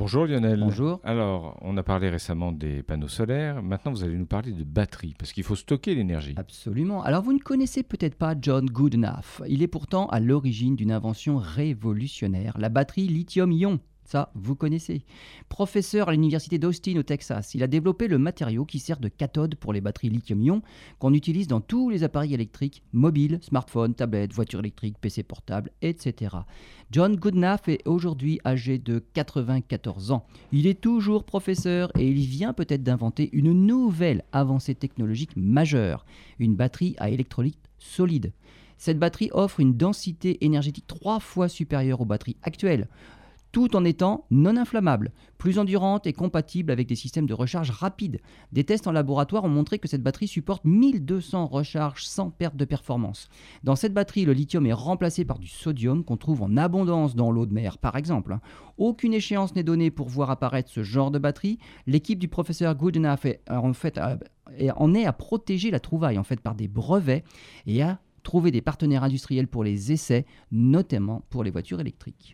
Bonjour Lionel. Bonjour. Alors, on a parlé récemment des panneaux solaires. Maintenant, vous allez nous parler de batterie, parce qu'il faut stocker l'énergie. Absolument. Alors, vous ne connaissez peut-être pas John Goodenough. Il est pourtant à l'origine d'une invention révolutionnaire, la batterie lithium-ion. Ça, vous connaissez. Professeur à l'université d'Austin au Texas, il a développé le matériau qui sert de cathode pour les batteries lithium-ion qu'on utilise dans tous les appareils électriques, mobiles, smartphones, tablettes, voitures électriques, PC portables, etc. John Goodenough est aujourd'hui âgé de 94 ans. Il est toujours professeur et il vient peut-être d'inventer une nouvelle avancée technologique majeure, une batterie à électrolyte solide. Cette batterie offre une densité énergétique trois fois supérieure aux batteries actuelles tout en étant non inflammable, plus endurante et compatible avec des systèmes de recharge rapides. Des tests en laboratoire ont montré que cette batterie supporte 1200 recharges sans perte de performance. Dans cette batterie, le lithium est remplacé par du sodium qu'on trouve en abondance dans l'eau de mer, par exemple. Aucune échéance n'est donnée pour voir apparaître ce genre de batterie. L'équipe du professeur Goodenough est, en est à protéger la trouvaille par des brevets et à trouver des partenaires industriels pour les essais, notamment pour les voitures électriques.